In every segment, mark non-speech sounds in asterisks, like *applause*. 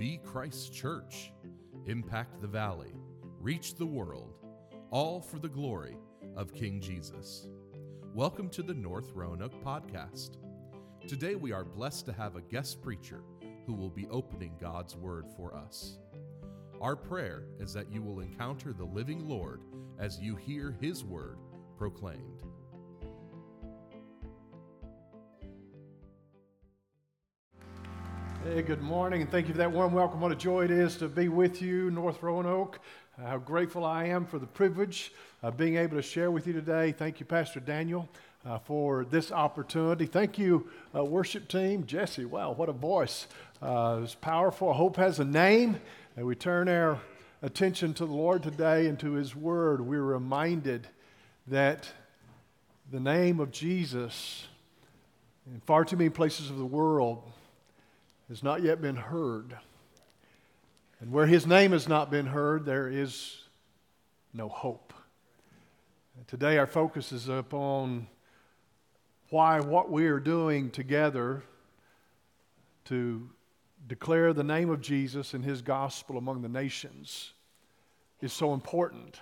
Be Christ Church, impact the valley, reach the world, all for the glory of King Jesus. Welcome to the North Roanoke Podcast. Today we are blessed to have a guest preacher who will be opening God's Word for us. Our prayer is that you will encounter the living Lord as you hear His Word proclaimed. Hey, good morning, and thank you for that warm welcome. What a joy it is to be with you, North Roanoke. Uh, how grateful I am for the privilege of being able to share with you today. Thank you, Pastor Daniel, uh, for this opportunity. Thank you, uh, worship team. Jesse, wow, what a voice. Uh, it's powerful. Hope has a name. And we turn our attention to the Lord today and to His Word. We're reminded that the name of Jesus, in far too many places of the world, has not yet been heard. And where his name has not been heard, there is no hope. And today, our focus is upon why what we are doing together to declare the name of Jesus and his gospel among the nations is so important.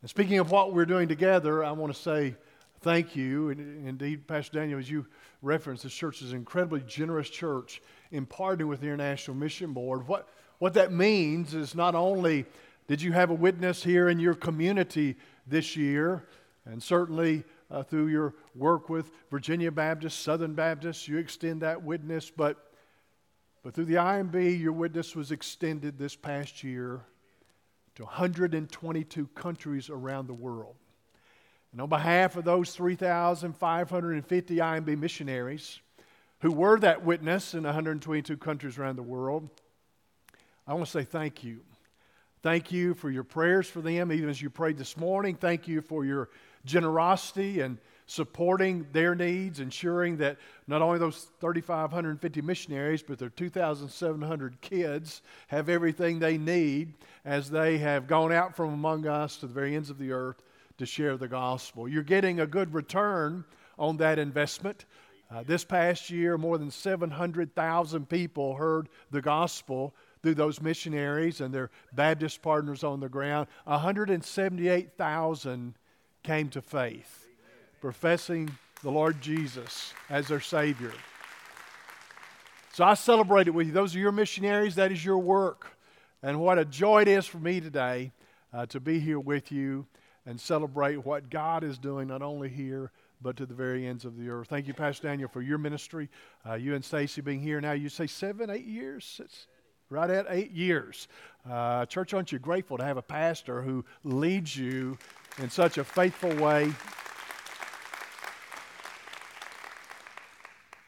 And speaking of what we're doing together, I want to say thank you. And indeed, Pastor Daniel, as you referenced, this church is an incredibly generous church in partnering with the International Mission Board. What, what that means is not only did you have a witness here in your community this year, and certainly uh, through your work with Virginia Baptist, Southern Baptist, you extend that witness, but, but through the IMB, your witness was extended this past year to 122 countries around the world. And on behalf of those 3,550 IMB missionaries, who were that witness in 122 countries around the world, I want to say thank you. Thank you for your prayers for them, even as you prayed this morning. Thank you for your generosity and supporting their needs, ensuring that not only those 3,550 missionaries, but their 2,700 kids have everything they need as they have gone out from among us to the very ends of the earth to share the gospel. You're getting a good return on that investment. Uh, this past year, more than 700,000 people heard the gospel through those missionaries and their Baptist partners on the ground. 178,000 came to faith, professing the Lord Jesus as their Savior. So I celebrate it with you. Those are your missionaries, that is your work. And what a joy it is for me today uh, to be here with you and celebrate what God is doing, not only here, but to the very ends of the earth. Thank you, Pastor Daniel, for your ministry. Uh, you and Stacy being here now, you say seven, eight years? It's right at eight years. Uh, church, aren't you grateful to have a pastor who leads you in such a faithful way?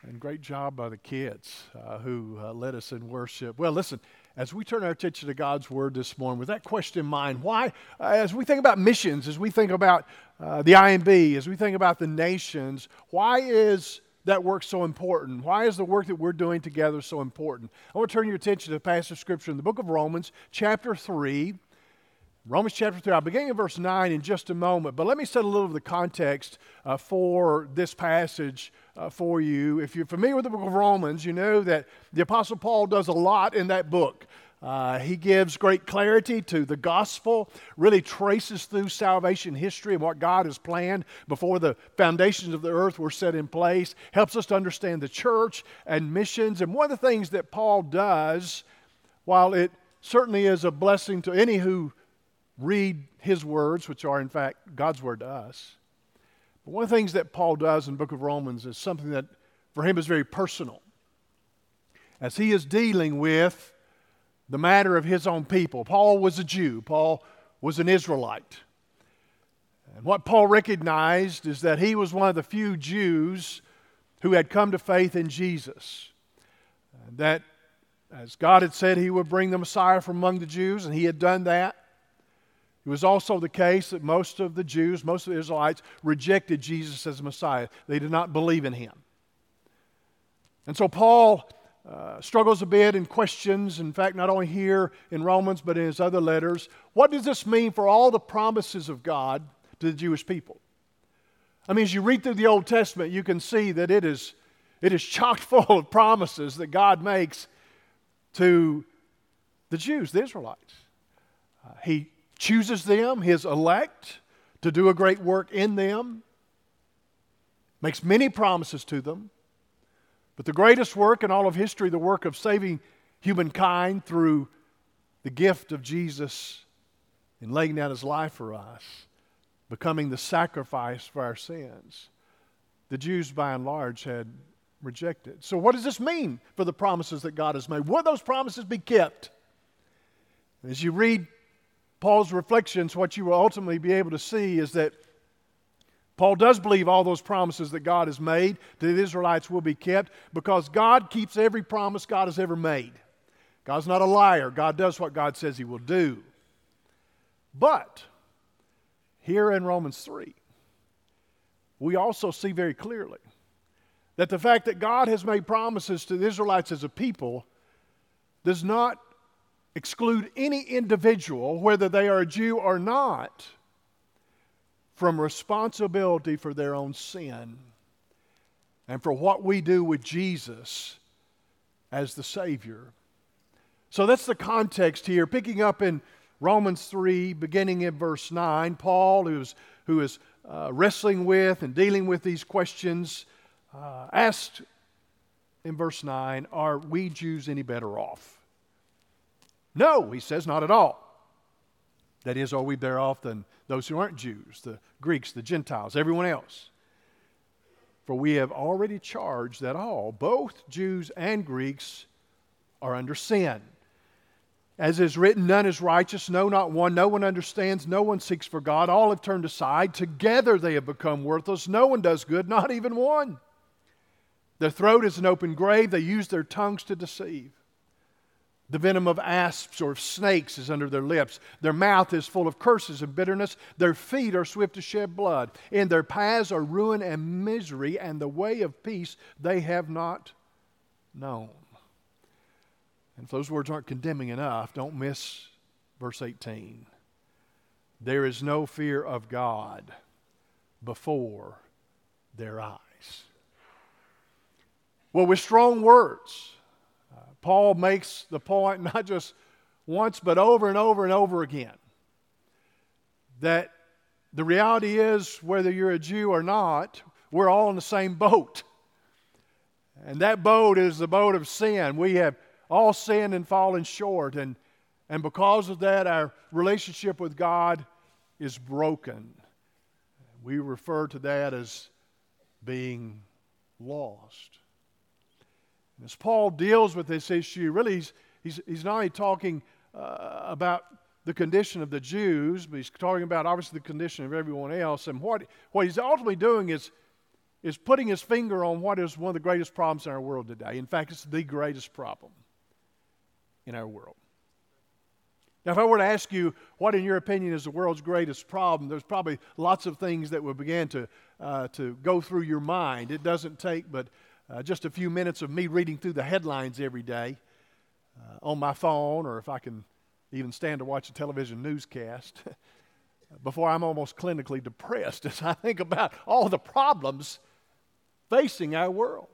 And great job by the kids uh, who uh, led us in worship. Well, listen, as we turn our attention to God's Word this morning, with that question in mind, why, uh, as we think about missions, as we think about uh, the IMB, as we think about the nations, why is that work so important? Why is the work that we're doing together so important? I want to turn your attention to the passage of Scripture in the book of Romans, chapter 3. Romans chapter 3. I'll begin in verse 9 in just a moment, but let me set a little of the context uh, for this passage uh, for you. If you're familiar with the book of Romans, you know that the Apostle Paul does a lot in that book. Uh, he gives great clarity to the gospel, really traces through salvation history and what God has planned before the foundations of the earth were set in place, helps us to understand the church and missions. And one of the things that Paul does, while it certainly is a blessing to any who read his words, which are in fact God's word to us, but one of the things that Paul does in the book of Romans is something that for him is very personal. As he is dealing with the matter of his own people, Paul was a Jew, Paul was an Israelite. And what Paul recognized is that he was one of the few Jews who had come to faith in Jesus. That, as God had said, he would bring the Messiah from among the Jews, and he had done that. It was also the case that most of the Jews, most of the Israelites, rejected Jesus as Messiah. They did not believe in him. And so Paul uh, struggles a bit and questions, in fact, not only here in Romans, but in his other letters. What does this mean for all the promises of God to the Jewish people? I mean, as you read through the Old Testament, you can see that it is, it is chock *laughs* full of promises that God makes to the Jews, the Israelites. Uh, he chooses them, his elect, to do a great work in them, makes many promises to them. But the greatest work in all of history, the work of saving humankind through the gift of Jesus in laying down his life for us, becoming the sacrifice for our sins, the Jews by and large had rejected. So, what does this mean for the promises that God has made? Will those promises be kept? As you read Paul's reflections, what you will ultimately be able to see is that Paul does believe all those promises that God has made to the Israelites will be kept because God keeps every promise God has ever made. God's not a liar. God does what God says He will do. But here in Romans 3, we also see very clearly that the fact that God has made promises to the Israelites as a people does not exclude any individual, whether they are a Jew or not, from responsibility for their own sin and for what we do with Jesus as the Savior. So that's the context here. Picking up in Romans 3, beginning in verse 9, Paul, who's, who is uh, wrestling with and dealing with these questions, uh, asked in verse 9, Are we Jews any better off? No, he says, not at all. That is, are we better off than those who aren't Jews, the Greeks, the Gentiles, everyone else? For we have already charged that all, both Jews and Greeks, are under sin. As is written, none is righteous, no, not one. No one understands, no one seeks for God. All have turned aside. Together they have become worthless. No one does good, not even one. Their throat is an open grave. They use their tongues to deceive. The venom of asps or of snakes is under their lips. Their mouth is full of curses and bitterness. Their feet are swift to shed blood. In their paths are ruin and misery, and the way of peace they have not known. And if those words aren't condemning enough, don't miss verse 18. There is no fear of God before their eyes. Well, with strong words, Paul makes the point *laughs* not just once, but over and over and over again that the reality is, whether you're a Jew or not, we're all in the same boat. And that boat is the boat of sin. We have all sinned and fallen short. And, and because of that, our relationship with God is broken. We refer to that as being lost. As Paul deals with this issue, really, he's, he's, he's not only talking uh, about the condition of the Jews, but he's talking about obviously the condition of everyone else. And what, what he's ultimately doing is, is putting his finger on what is one of the greatest problems in our world today. In fact, it's the greatest problem in our world. Now, if I were to ask you what, in your opinion, is the world's greatest problem, there's probably lots of things that would begin to, uh, to go through your mind. It doesn't take but uh, just a few minutes of me reading through the headlines every day uh, on my phone, or if I can even stand to watch a television newscast, *laughs* before I'm almost clinically depressed *laughs* as I think about all the problems facing our world.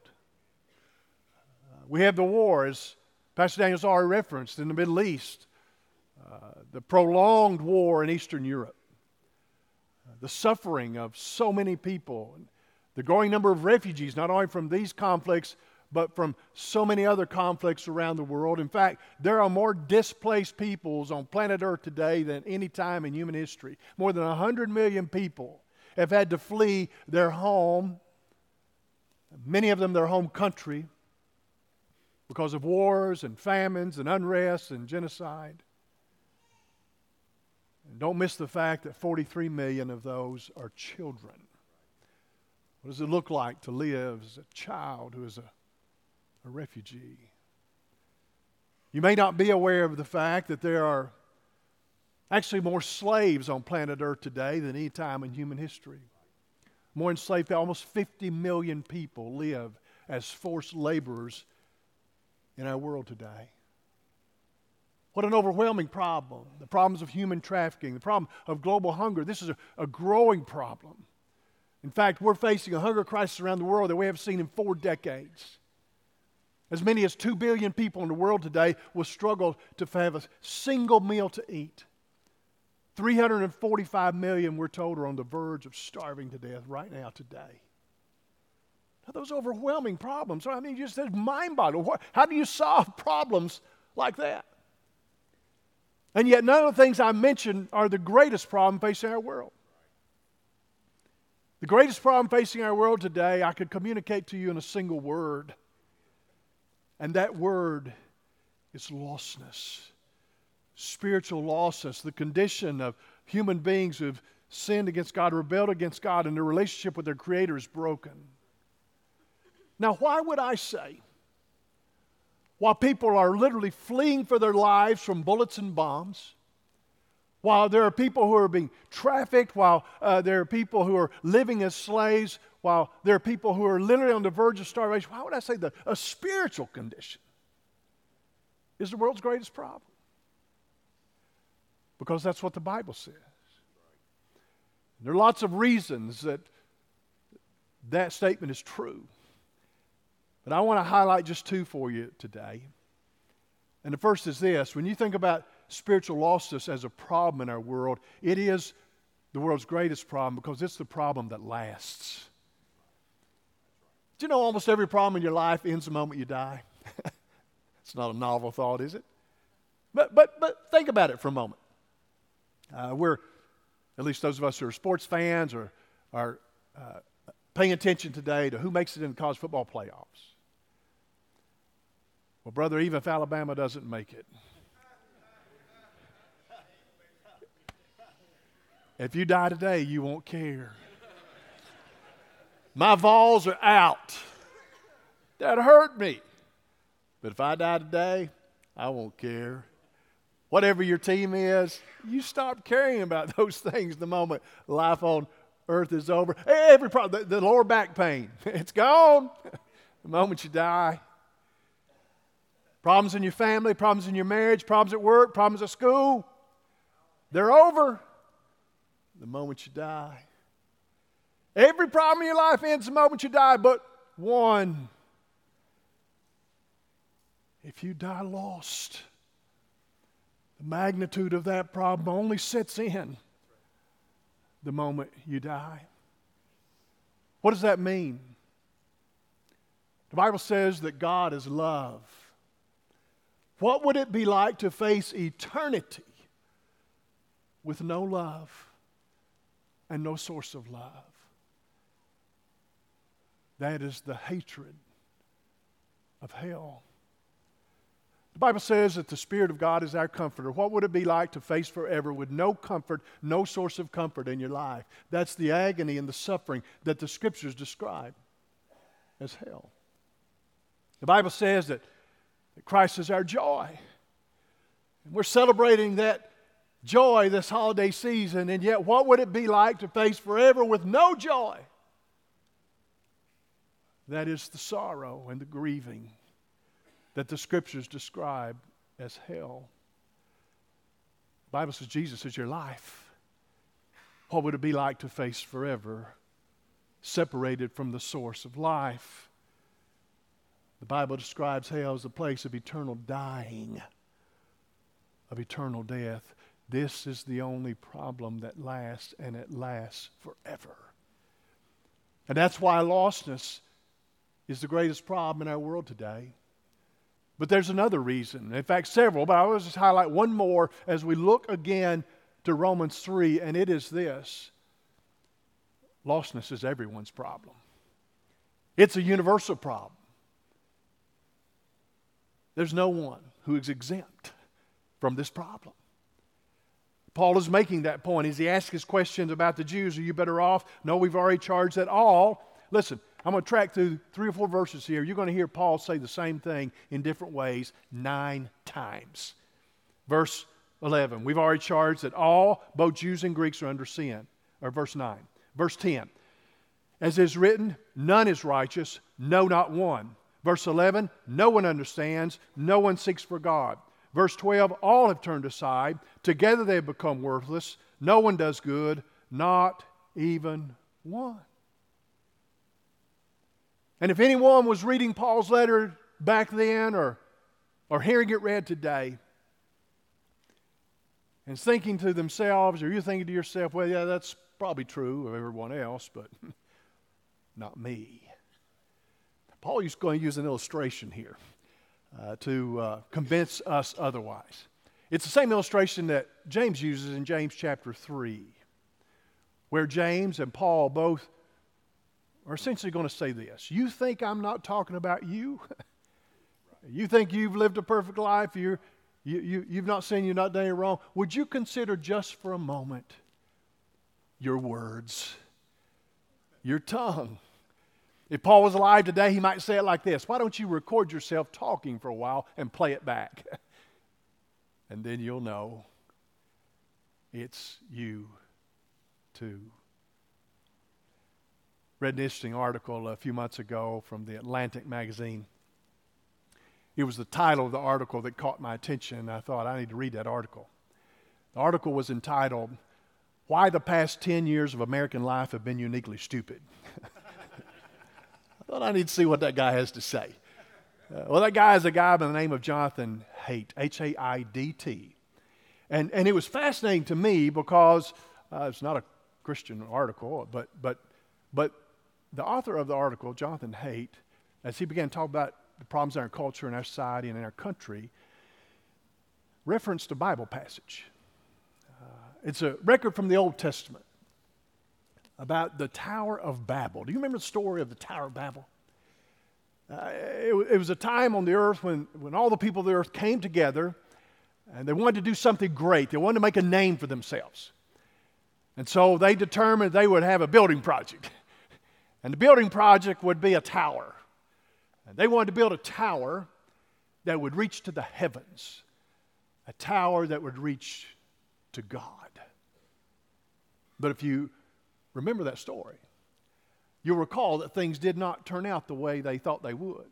Uh, we have the war, as Pastor Daniel's already referenced, in the Middle East, uh, the prolonged war in Eastern Europe, uh, the suffering of so many people the growing number of refugees, not only from these conflicts, but from so many other conflicts around the world. In fact, there are more displaced peoples on planet Earth today than any time in human history. More than 100 million people have had to flee their home, many of them their home country, because of wars and famines and unrest and genocide. And don't miss the fact that 43 million of those are children. What does it look like to live as a child who is a, a refugee? You may not be aware of the fact that there are actually more slaves on planet Earth today than any time in human history. More enslaved, almost 50 million people live as forced laborers in our world today. What an overwhelming problem. The problems of human trafficking, the problem of global hunger. This is a, a growing problem. In fact, we're facing a hunger crisis around the world that we haven't seen in four decades. As many as 2 billion people in the world today will struggle to have a single meal to eat. 345 million, we're told, are on the verge of starving to death right now, today. Now, those overwhelming problems, I mean, just mind boggling. How do you solve problems like that? And yet, none of the things I mentioned are the greatest problem facing our world. The greatest problem facing our world today, I could communicate to you in a single word. And that word is lostness. Spiritual lostness, the condition of human beings who've sinned against God, rebelled against God, and their relationship with their Creator is broken. Now, why would I say, while people are literally fleeing for their lives from bullets and bombs, while there are people who are being trafficked, while uh, there are people who are living as slaves, while there are people who are literally on the verge of starvation, why would I say that a spiritual condition is the world's greatest problem? Because that's what the Bible says. There are lots of reasons that that statement is true. But I want to highlight just two for you today. And the first is this when you think about spiritual lostness as a problem in our world, it is the world's greatest problem because it's the problem that lasts. Do you know almost every problem in your life ends the moment you die? *laughs* it's not a novel thought, is it? But, but, but think about it for a moment. Uh, we're, at least those of us who are sports fans, or are uh, paying attention today to who makes it in the college football playoffs. Well, brother, even if Alabama doesn't make it, if you die today, you won't care. My Vols are out. That hurt me. But if I die today, I won't care. Whatever your team is, you stop caring about *laughs* those things the moment life on earth is over. Every problem, the, the lower back pain, *laughs* it's gone *laughs* the moment you die. Problems in your family, problems in your marriage, problems at work, problems at school, they're over the moment you die. Every problem in your life ends the moment you die, but one. If you die lost, the magnitude of that problem only sets in the moment you die. What does that mean? The Bible says that God is love. What would it be like to face eternity with no love and no source of love? That is the hatred of hell. The Bible says that the Spirit of God is our comforter. What would it be like to face forever with no comfort, no source of comfort in your life? That's the agony and the suffering that the Scriptures describe as hell. The Bible says that that Christ is our joy. And we're celebrating that joy this holiday season, and yet what would it be like to face forever with no joy? That is the sorrow and the grieving that the scriptures describe as hell. The Bible says Jesus is your life. What would it be like to face forever separated from the source of life? The Bible describes hell as a place of eternal dying, of eternal death. This is the only problem that lasts, and it lasts forever. And that's why lostness is the greatest problem in our world today. But there's another reason. In fact, several, but I will just highlight one more as we look again to Romans 3, and it is this lostness is everyone's problem, it's a universal problem. There's no one who is exempt from this problem. Paul is making that point as he asks his questions about the Jews. Are you better off? No, we've already charged that all. Listen, I'm going to track through three or four verses here. You're going to hear Paul say the same thing in different ways nine times. Verse 11, we've already charged that all, both Jews and Greeks, are under sin. Or verse 9. Verse 10, as is written, none is righteous, no, not one. Verse 11, no one understands, no one seeks for God. Verse 12, all have turned aside, together they have become worthless, no one does good, not even one. And if anyone was reading Paul's letter back then or, or hearing it read today and thinking to themselves, or you're thinking to yourself, well, yeah, that's probably true of everyone else, but *laughs* not me. Paul is going to use an illustration here uh, to uh, convince us otherwise. It's the same illustration that James uses in James chapter 3, where James and Paul both are essentially going to say this You think I'm not talking about you? *laughs* you think you've lived a perfect life? You're, you, you, you've not sinned, you've not done wrong. Would you consider just for a moment your words, your tongue? If Paul was alive today, he might say it like this Why don't you record yourself talking for a while and play it back? *laughs* and then you'll know it's you too. Read an interesting article a few months ago from the Atlantic magazine. It was the title of the article that caught my attention. I thought I need to read that article. The article was entitled, Why the Past 10 Years of American Life Have Been Uniquely Stupid. *laughs* Thought I need to see what that guy has to say. Uh, well, that guy is a guy by the name of Jonathan Haidt, H A I D T. And, and it was fascinating to me because uh, it's not a Christian article, but, but, but the author of the article, Jonathan Haidt, as he began to talk about the problems in our culture and our society and in our country, referenced a Bible passage. Uh, it's a record from the Old Testament about the Tower of Babel. Do you remember the story of the Tower of Babel? Uh, it, it, was a time on the earth when, when all the people of the earth came together and they wanted to do something great. They wanted to make a name for themselves. And so they determined they would have a building project. *laughs* And the building project would be a tower. And they wanted to build a tower that would reach to the heavens, a tower that would reach to God. But if you remember that story, you'll recall that things did not turn out the way they thought they would.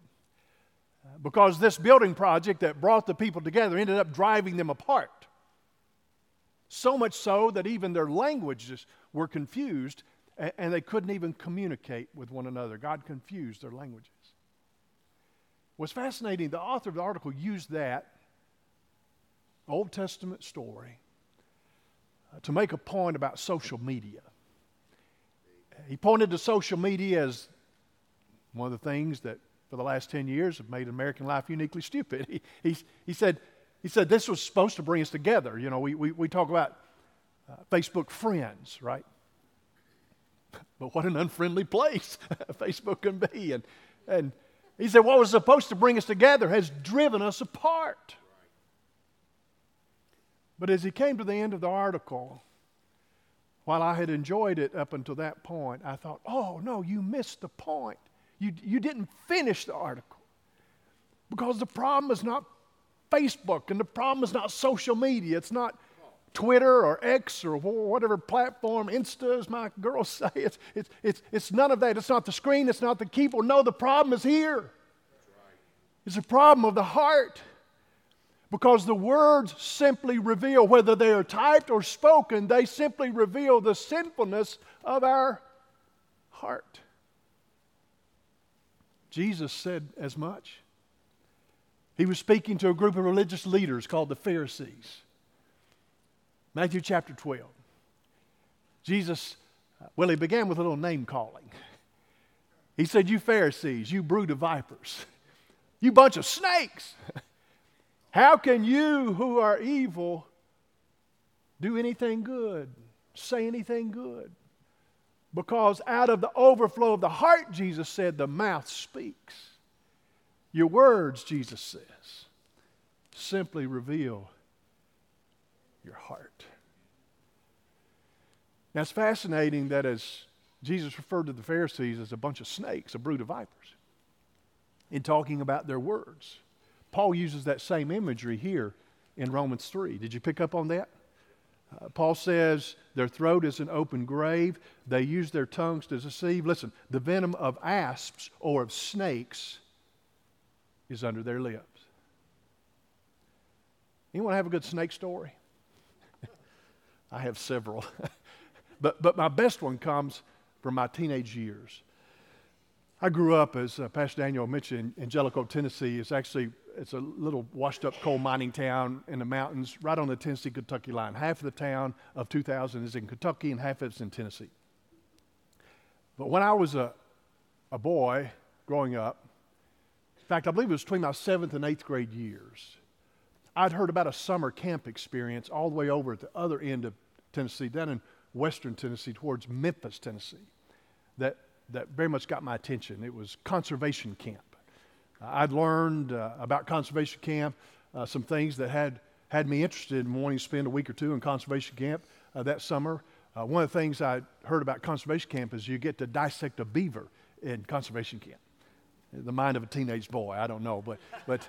Because this building project that brought the people together ended up driving them apart. So much so that even their languages were confused and they couldn't even communicate with one another. God confused their languages. What's fascinating, the author of the article used that Old Testament story uh, to make a point about social media. He pointed to social media as one of the things that for the last 10 years have made American life uniquely stupid. *laughs* He, he, he, said, he said this was supposed to bring us together. You know, we, we, we talk about uh, Facebook friends, right? *laughs* But what an unfriendly place *laughs* Facebook can be. And, and he said, what was supposed to bring us together has driven us apart. But as he came to the end of the article, while I had enjoyed it up until that point, I thought, oh, no, you missed the point. You, you didn't finish the article. Because the problem is not Facebook and the problem is not social media. It's not Twitter or X or whatever platform, Insta, as my girls *laughs* say. It's, it's, it's, it's none of that. It's not the screen, it's not the keyboard. No, the problem is here. It's a problem of the heart. Because the words simply reveal, whether they are typed or spoken, they simply reveal the sinfulness of our heart. Jesus said as much. He was speaking to a group of religious leaders called the Pharisees. Matthew chapter 12. Jesus, well, he began with a little name calling. He said, You Pharisees, you brood of vipers, you bunch of snakes. *laughs* How can you who are evil do anything good, say anything good? Because out of the overflow of the heart, Jesus said, the mouth speaks. Your words, Jesus says, simply reveal your heart. Now it's fascinating that as Jesus referred to the Pharisees as a bunch of snakes, a brood of vipers, in talking about their words. Paul uses that same imagery here in Romans 3. Did you pick up on that? Uh, Paul says their throat is an open grave. They use their tongues to deceive. Listen, the venom of asps or of snakes is under their lips. Anyone have a good snake story? *laughs* I have several. *laughs* but, but my best one comes from my teenage years. I grew up, as uh, Pastor Daniel mentioned, in Jellico, Tennessee. It's actually it's a little washed-up coal mining town in the mountains, right on the Tennessee-Kentucky line. Half of the town of 2000 is in Kentucky, and half of it's in Tennessee. But when I was a, a boy growing up, in fact, I believe it was between my seventh and eighth grade years, I'd heard about a summer camp experience all the way over at the other end of Tennessee, down in western Tennessee, towards Memphis, Tennessee, that, that very much got my attention. It was conservation camp. Uh, I'd learned uh, about conservation camp, uh, some things that had, had me interested in wanting to spend a week or two in conservation camp uh, that summer. Uh, one of the things I heard about conservation camp is you get to dissect a beaver in conservation camp. The mind of a teenage boy, I don't know. But, but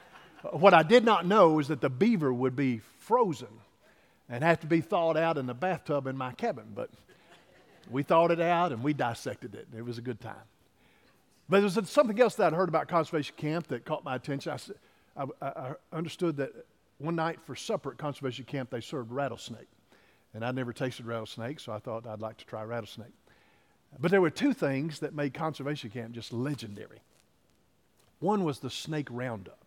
what I did not know is that the beaver would be frozen and have to be thawed out in the bathtub in my cabin. But we thawed it out and we dissected it. It was a good time. But there was something else that I'd heard about conservation camp that caught my attention. I, I, I understood that one night for supper at conservation camp they served rattlesnake. And I'd never tasted rattlesnake, so I thought I'd like to try rattlesnake. But there were two things that made conservation camp just legendary. One was the snake roundup,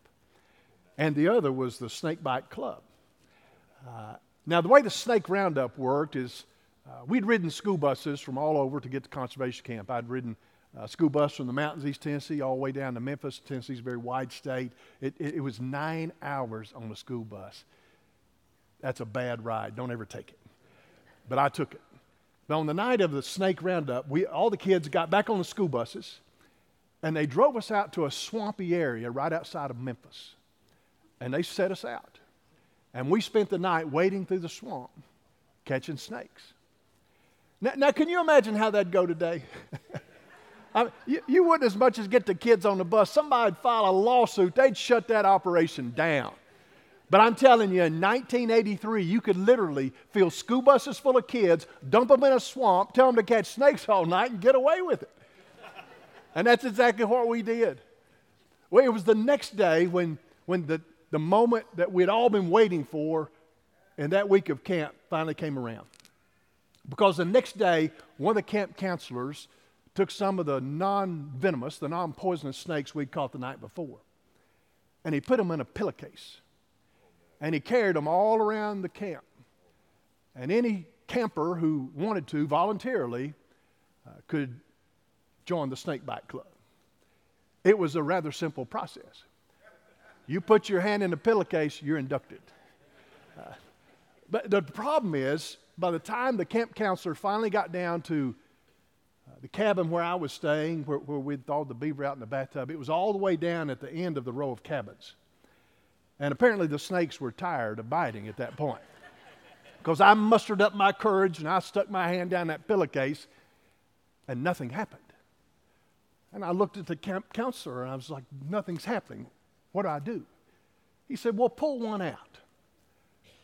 and the other was the snake bite club. Uh, now, the way the snake roundup worked is uh, we'd ridden school buses from all over to get to conservation camp. I'd ridden a school bus from the mountains, East Tennessee, all the way down to Memphis. Tennessee's a very wide state. It, it, it was nine hours on a school bus. That's a bad ride. Don't ever take it. But I took it. But on the night of the snake roundup, we, all the kids got back on the school buses and they drove us out to a swampy area right outside of Memphis. And they set us out. And we spent the night wading through the swamp, catching snakes. Now, now can you imagine how that'd go today? *laughs* I mean, you, you wouldn't as much as get the kids on the bus. Somebody'd file a lawsuit, they'd shut that operation down. But I'm telling you, in 1983, you could literally fill school buses full of kids, dump them in a swamp, tell them to catch snakes all night, and get away with it. and that's exactly what we did. Well, it was the next day when, when the, the moment that we'd all been waiting for in that week of camp finally came around. Because the next day, one of the camp counselors took some of the non venomous, the non poisonous snakes we'd caught the night before, and he put them in a pillowcase. And he carried them all around the camp. And any camper who wanted to voluntarily uh, could join the snakebite club. It was a rather simple process. You put your hand in the pillowcase, you're inducted. Uh, but the problem is, by the time the camp counselor finally got down to the cabin where I was staying, where, where we'd thawed the beaver out in the bathtub, it was all the way down at the end of the row of cabins. And apparently the snakes were tired of biting at that point. *laughs* Because I mustered up my courage and I stuck my hand down that pillowcase and nothing happened. And I looked at the camp counselor and I was like, nothing's happening. What do I do? He said, well, pull one out.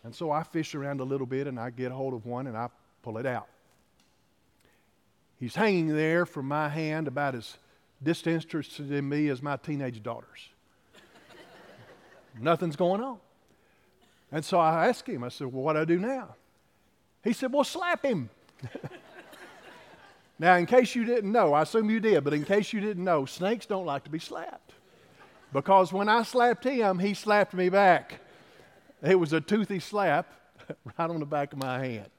And so I fish around a little bit and I get hold of one and I pull it out. He's hanging there from my hand about as disinterested in me as my teenage daughters. Nothing's going on. And so I asked him, I said, Well, what do I do now? He said, Well, slap him. *laughs* now, in case you didn't know, I assume you did, but in case you didn't know, snakes don't like to be slapped. Because when I slapped him, he slapped me back. It was a toothy slap *laughs* right on the back of my hand.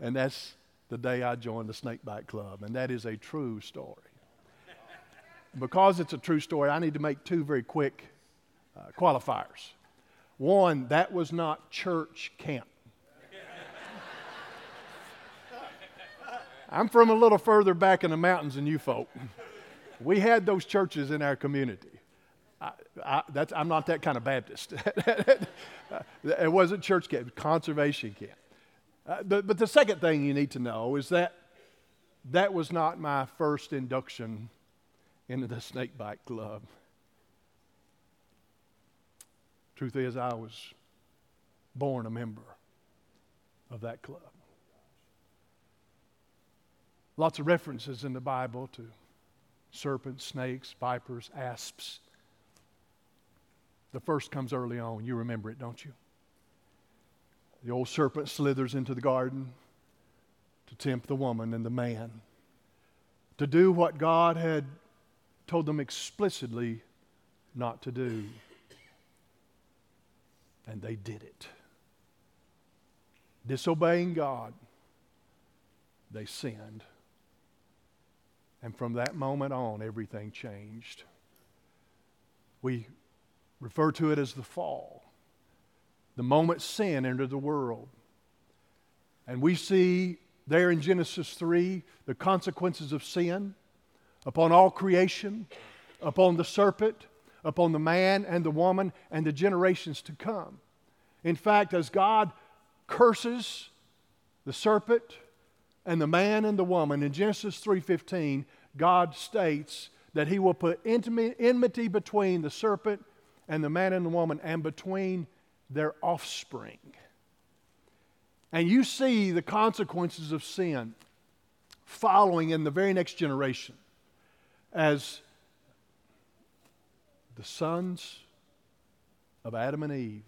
And that's the day I joined the Snakebite Club, and that is a true story. because it's a true story, I need to make two very quick uh, qualifiers. One, that was not church camp. I'm from a little further back in the mountains than you folk. We had those churches in our community. I, I, I'm not that kind of Baptist. *laughs* it wasn't church camp, conservation camp. Uh, but, but the second thing you need to know is that that was not my first induction into the snakebite club. Truth is, I was born a member of that club. Lots of references in the Bible to serpents, snakes, vipers, asps. The first comes early on. You remember it, don't you? The old serpent slithers into the garden to tempt the woman and the man to do what God had told them explicitly not to do. And they did it. Disobeying God, they sinned. And from that moment on, everything changed. We refer to it as the fall. The moment sin entered the world. And we see there in Genesis 3 the consequences of sin upon all creation, upon the serpent, upon the man and the woman, and the generations to come. In fact, as God curses the serpent and the man and the woman in Genesis 3:15, God states that he will put enmity between the serpent and the man and the woman and between their offspring. And you see the consequences of sin following in the very next generation as the sons of Adam and Eve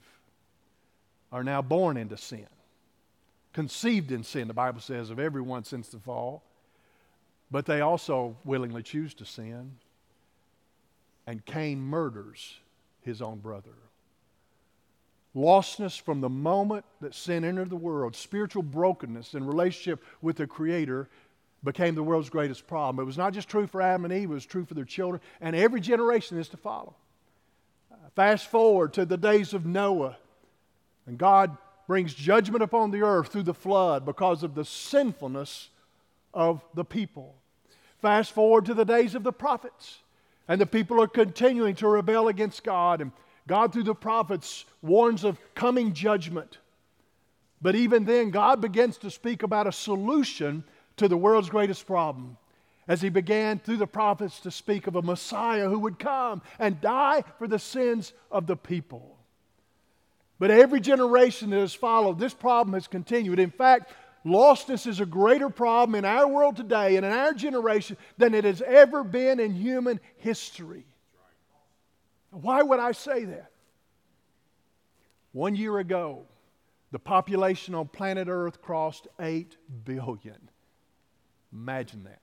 are now born into sin, conceived in sin, the Bible says, of everyone since the fall. But they also willingly choose to sin. And Cain murders his own brother. Lostness from the moment that sin entered the world, spiritual brokenness in relationship with the Creator became the world's greatest problem. It was not just true for Adam and Eve, it was true for their children, and every generation is to follow. Uh, fast forward to the days of Noah, and God brings judgment upon the earth through the flood because of the sinfulness of the people. Fast forward to the days of the prophets, and the people are continuing to rebel against God, and God, through the prophets, warns of coming judgment. But even then, God begins to speak about a solution to the world's greatest problem as he began through the prophets to speak of a Messiah who would come and die for the sins of the people. But every generation that has followed, this problem has continued. In fact, lostness is a greater problem in our world today and in our generation than it has ever been in human history. Why would I say that? One year ago, the population on planet Earth crossed 8 billion. Imagine that.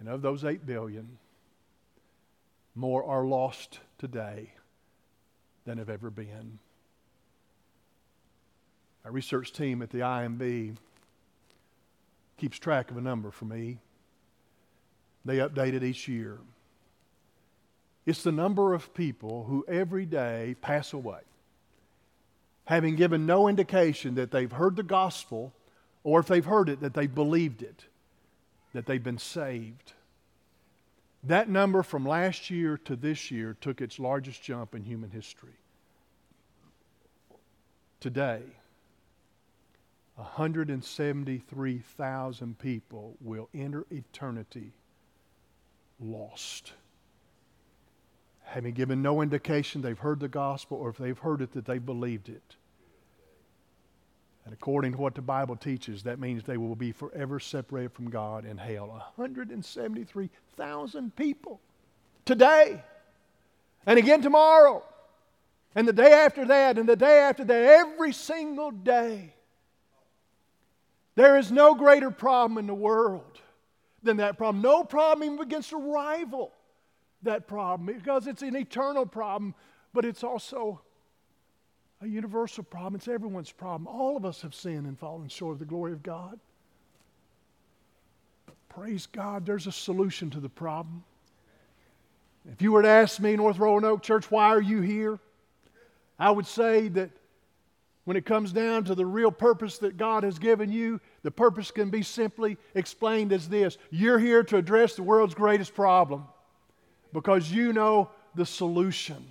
And of those 8 billion, more are lost today than have ever been. Our research team at the IMB keeps track of a number for me. They update it each year. It's the number of people who every day pass away, having given no indication that they've heard the gospel or if they've heard it, that they've believed it, that they've been saved. That number from last year to this year took its largest jump in human history. Today, 173,000 people will enter eternity lost. Having given no indication they've heard the gospel or if they've heard it that they believed it. And according to what the Bible teaches, that means they will be forever separated from God in hell. 173,000 people today, and again tomorrow, and the day after that, and the day after that, every single day. There is no greater problem in the world than that problem. No problem even against a rival, that problem, because it's an eternal problem, but it's also a universal problem. It's everyone's problem. All of us have sinned and fallen short of the glory of God. Praise God, there's a solution to the problem. If you were to ask me, North Roanoke Church, why are you here? I would say that when it comes down to the real purpose that God has given you, the purpose can be simply explained as this You're here to address the world's greatest problem because you know the solution.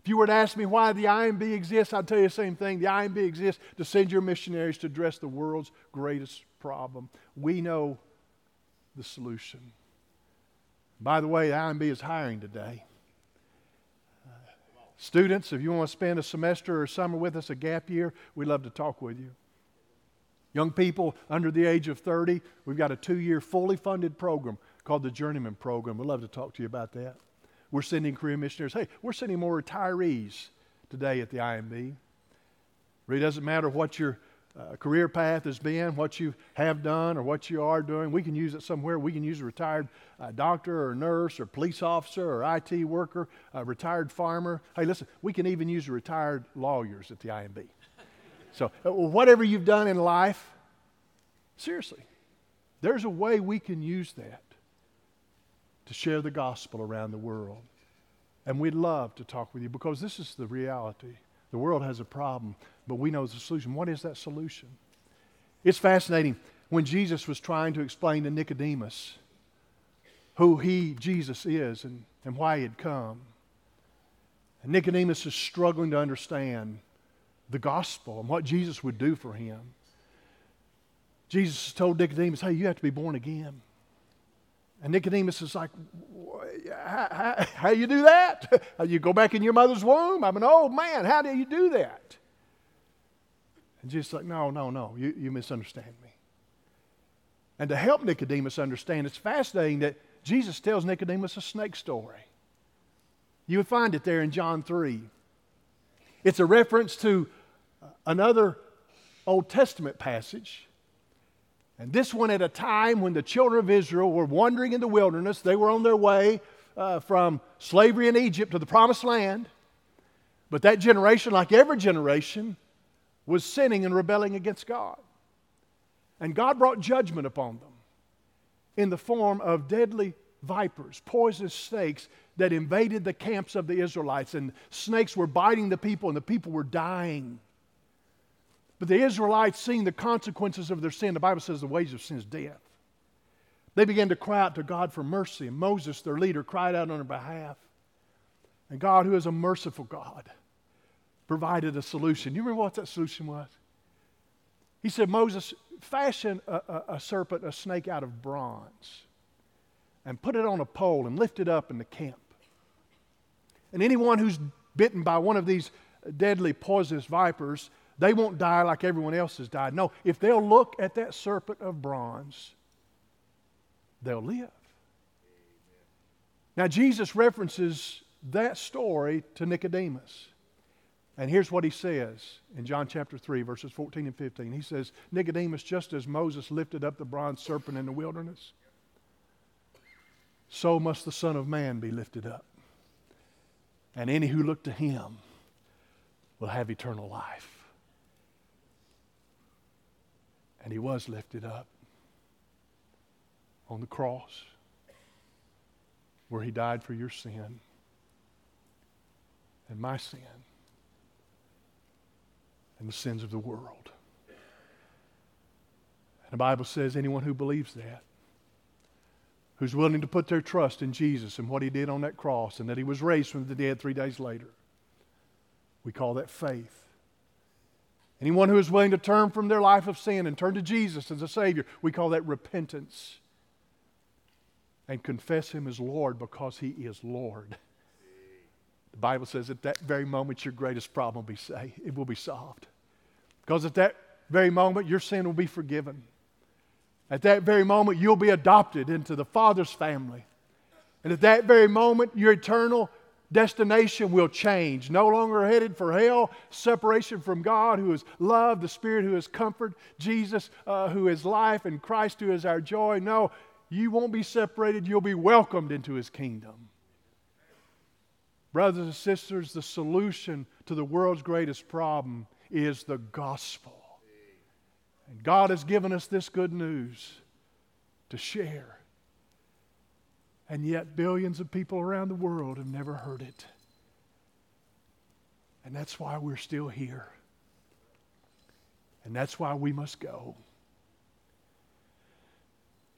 If you were to ask me why the IMB exists, I'd tell you the same thing. The IMB exists to send your missionaries to address the world's greatest problem. We know the solution. By the way, the IMB is hiring today. Uh, students, if you want to spend a semester or summer with us, a gap year, we'd love to talk with you. Young people under the age of 30, we've got a two year fully funded program called the Journeyman Program. We'd love to talk to you about that. We're sending career missionaries. Hey, we're sending more retirees today at the IMB. Really doesn't matter what your uh, career path has been, what you have done, or what you are doing. We can use it somewhere. We can use a retired uh, doctor or nurse or police officer or IT worker, a retired farmer. Hey, listen, we can even use retired lawyers at the IMB. So, uh, whatever you've done in life, seriously, there's a way we can use that to share the gospel around the world. And we'd love to talk with you because this is the reality. The world has a problem, but we know the solution. What is that solution? It's fascinating. When Jesus was trying to explain to Nicodemus who he, Jesus, is and, and why he had come, and Nicodemus is struggling to understand the gospel and what Jesus would do for him. Jesus told Nicodemus, hey, you have to be born again. And Nicodemus is like, how, how you do that? *laughs* you go back in your mother's womb? I'm an old man. How do you do that? And Jesus like, no, no, no. You, you misunderstand me. And to help Nicodemus understand, it's fascinating that Jesus tells Nicodemus a snake story. You would find it there in John 3. It's a reference to another Old Testament passage and this one at a time when the children of Israel were wandering in the wilderness. They were on their way uh, from slavery in Egypt to the promised land. But that generation, like every generation, was sinning and rebelling against God. And God brought judgment upon them in the form of deadly vipers, poisonous snakes that invaded the camps of the Israelites. And snakes were biting the people, and the people were dying. But the Israelites, seeing the consequences of their sin, the Bible says the wages of sin is death. They began to cry out to God for mercy, and Moses, their leader, cried out on their behalf. And God, who is a merciful God, provided a solution. Do you remember what that solution was? He said, Moses, fashion a, a, a serpent, a snake out of bronze, and put it on a pole and lift it up in the camp. And anyone who's bitten by one of these deadly poisonous vipers they won't die like everyone else has died. No, if they'll look at that serpent of bronze, they'll live. Now, Jesus references that story to Nicodemus. And here's what he says in John chapter 3, verses 14 and 15. He says, Nicodemus, just as Moses lifted up the bronze serpent in the wilderness, so must the Son of Man be lifted up. And any who look to him will have eternal life. And he was lifted up on the cross where he died for your sin and my sin and the sins of the world. And the Bible says anyone who believes that, who's willing to put their trust in Jesus and what he did on that cross and that he was raised from the dead three days later, we call that faith. Anyone who is willing to turn from their life of sin and turn to Jesus as a Savior, we call that repentance. And confess Him as Lord because He is Lord. The Bible says at that very moment your greatest problem will be saved. It will be solved. Because at that very moment your sin will be forgiven. At that very moment you'll be adopted into the Father's family. And at that very moment your eternal destination will change. No longer headed for hell, separation from God, who is love, the Spirit, who is comfort, Jesus, uh, who is life, and Christ, who is our joy. No, you won't be separated. You'll be welcomed into His kingdom. Brothers and sisters, the solution to the world's greatest problem is the gospel. And God has given us this good news to share. And yet, billions of people around the world have never heard it. And that's why we're still here. And that's why we must go.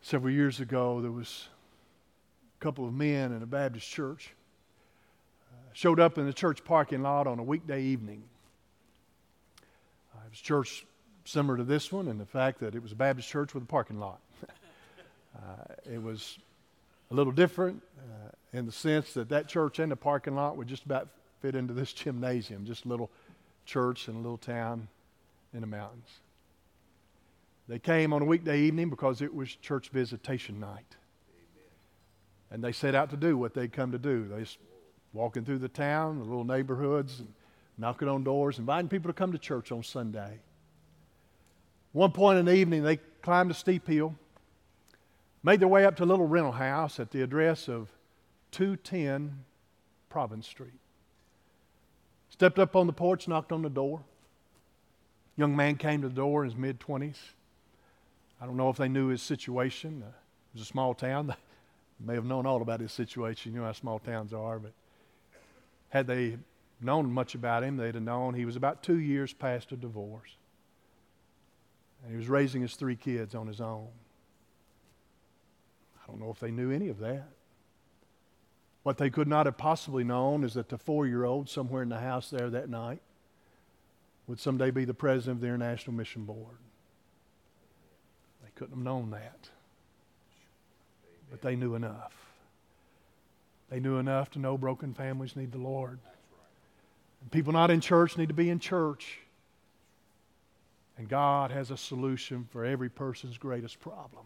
Several years ago, there was a couple of men in a Baptist church uh, showed up in the church parking lot on a weekday evening. Uh, it was church similar to this one in the fact that it was a Baptist church with a parking lot. *laughs* uh, it was a little different uh, in the sense that that church and the parking lot would just about fit into this *laughs* gymnasium, just a little church in a little town in the mountains. They came on a weekday evening because it was church visitation night. And they set out to do what they'd come to do. They just walking through the town, the little neighborhoods, and knocking on doors, inviting people to come to church on Sunday. One point in the evening, they climbed a steep hill, made their way up to a little rental house at the address of 210 Province Street. Stepped up on the porch, knocked on the door. Young man came to the door in his mid 20s. I don't know if they knew his situation. Uh, it was a small town. *laughs* They may have known all about his situation. You know how small towns are, but had they known much about him, they'd have known he was about two years past a divorce. And he was raising his three kids on his own. I don't know if they knew any of that. What they could not have possibly known is that the four year old somewhere in the house there that night would someday be the president of the International Mission Board. They couldn't have known that. But they knew enough. They knew enough to know broken families need the Lord. And people not in church need to be in church. And God has a solution for every person's greatest problem.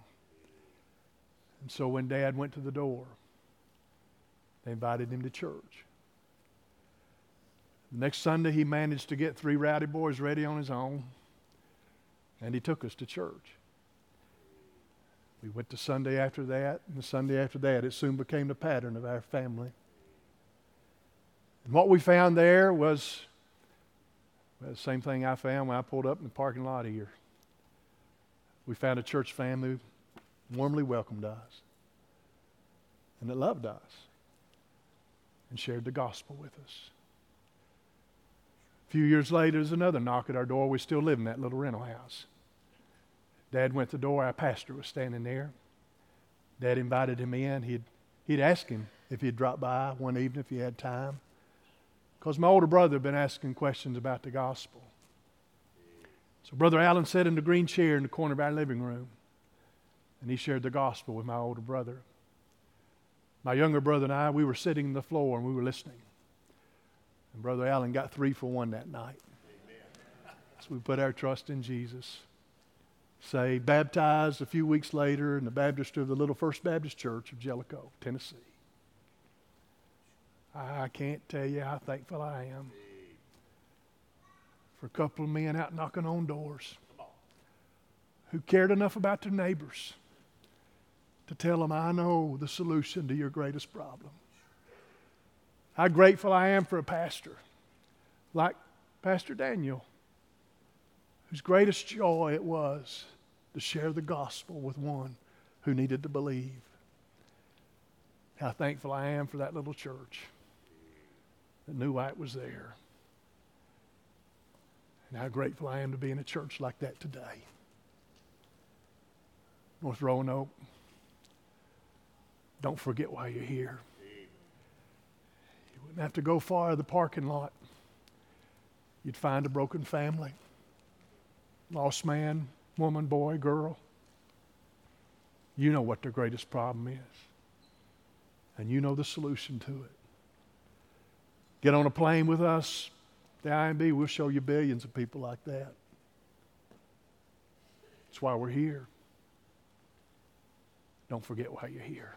And so when Dad went to the door, they invited him to church. Next Sunday, he managed to get three rowdy boys ready on his own, and he took us to church. We went to Sunday after that, and the Sunday after that, it soon became the pattern of our family. And what we found there was well, the same thing I found when I pulled up in the parking lot here. We found a church family warmly welcomed us and that loved us and shared the gospel with us. A few years later, there's another knock at our door. We still live in that little rental house. Dad went to the door. Our pastor was standing there. Dad invited him in. He'd, he'd asked him if he'd drop by one evening if he had time. Because my older brother had been asking questions about the gospel. So Brother Allen sat in the green chair in the corner of our living room, and he shared the gospel with my older brother. My younger brother and I, we were sitting on the floor and we were listening. And Brother Allen got three for one that night. Amen. So we put our trust in Jesus. Say, baptized a few weeks later in the baptistry of the Little First Baptist Church of Jellico, Tennessee. I can't tell you how thankful I am for a couple of men out knocking on doors who cared enough about their neighbors to tell them, I know the solution to your greatest problem. How grateful I am for a pastor like Pastor Daniel, whose greatest joy it was to share the gospel with one who needed to believe. How thankful I am for that little church that knew I was there. And how grateful I am to be in a church like that today. North Roanoke, don't forget why you're here. You wouldn't have to go far to the parking lot. You'd find a broken family, lost man, woman, boy, girl. You know what their greatest problem is, and you know the solution to it. Get on a plane with us, the IMB, we'll show you billions of people like that. That's why we're here. Don't forget why you're here.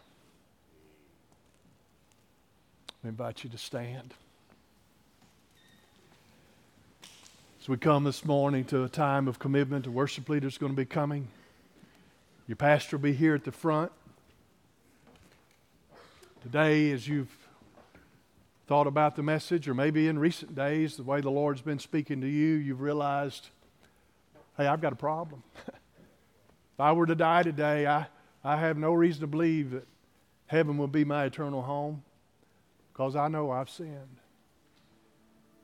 I invite you to stand. As we come this morning to a time of commitment, the worship leader is going to be coming. Your pastor will be here at the front. Today, as you've thought about the message, or maybe in recent days, the way the Lord's been speaking to you, you've realized, hey, I've got a problem. *laughs* if I were to die today, I, I have no reason to believe that heaven will be my eternal home because I know I've sinned.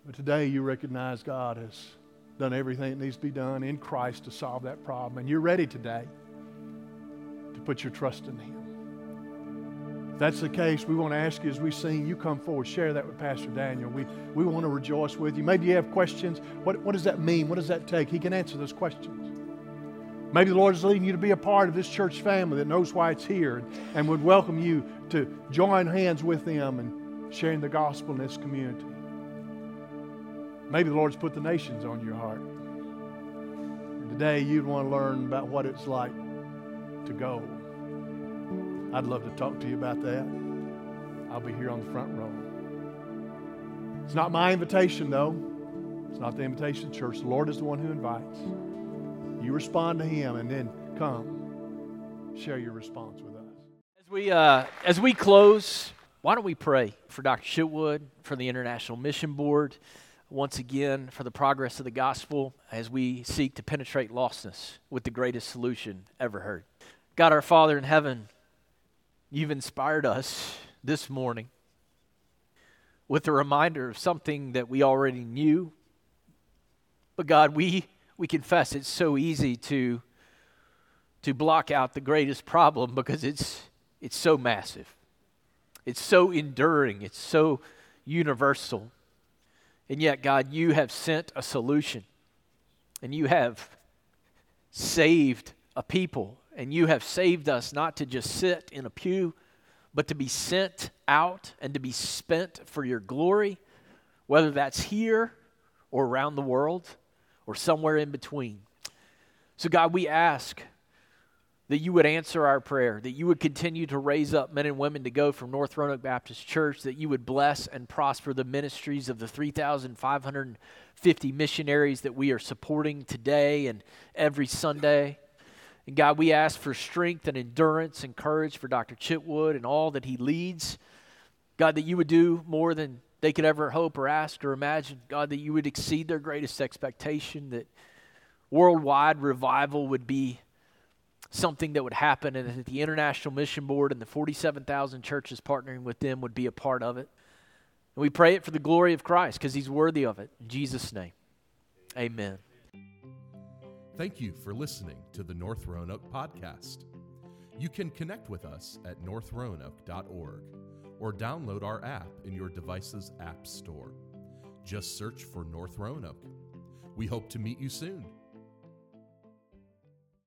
But today you recognize God has done everything that needs to be done in Christ to solve that problem. And you're ready today to put your trust in Him. If that's the case, we want to ask you as we sing, you come forward, share that with Pastor Daniel. We, we want to rejoice with you. Maybe you have questions. What, what does that mean? What does that take? He can answer those questions. Maybe the Lord is leading you to be a part of this church family that knows why it's here and would welcome you to join hands with them and sharing the gospel in this community. Maybe the Lord's put the nations on your heart. And today you'd want to learn about what it's like to go. I'd love to talk to you about that. I'll be here on the front row. It's not my invitation, though. It's not the invitation of the church. The Lord is the one who invites. You respond to Him and then come share your response with us. As we, uh, as we close, why don't we pray for Dr. Chitwood, for the International Mission Board, once again for the progress of the gospel as we seek to penetrate lostness with the greatest solution ever heard. God, our Father in heaven, you've inspired us this morning with a reminder of something that we already knew. But God, we, we confess it's so easy to, to block out the greatest problem because it's, it's so massive. It's so enduring. It's so universal. And yet, God, you have sent a solution. And you have saved a people. And you have saved us not to just sit in a pew, but to be sent out and to be spent for your glory, whether that's here or around the world or somewhere in between. So, God, we ask that you would answer our prayer, that you would continue to raise up men and women to go from North Roanoke Baptist Church, that you would bless and prosper the ministries of the 3,550 missionaries that we are supporting today and every Sunday. And God, we ask for strength and endurance and courage for Dr. Chitwood and all that he leads. God, that you would do more than they could ever hope or ask or imagine. God, that you would exceed their greatest expectation, that worldwide revival would be something that would happen and that the International Mission Board and the 47,000 churches partnering with them would be a part of it. And we pray it for the glory of Christ because he's worthy of it. In Jesus' name, amen. Thank you for listening to the North Roanoke podcast. You can connect with us at northroanoke.org or download our app in your device's app store. Just search for North Roanoke. We hope to meet you soon.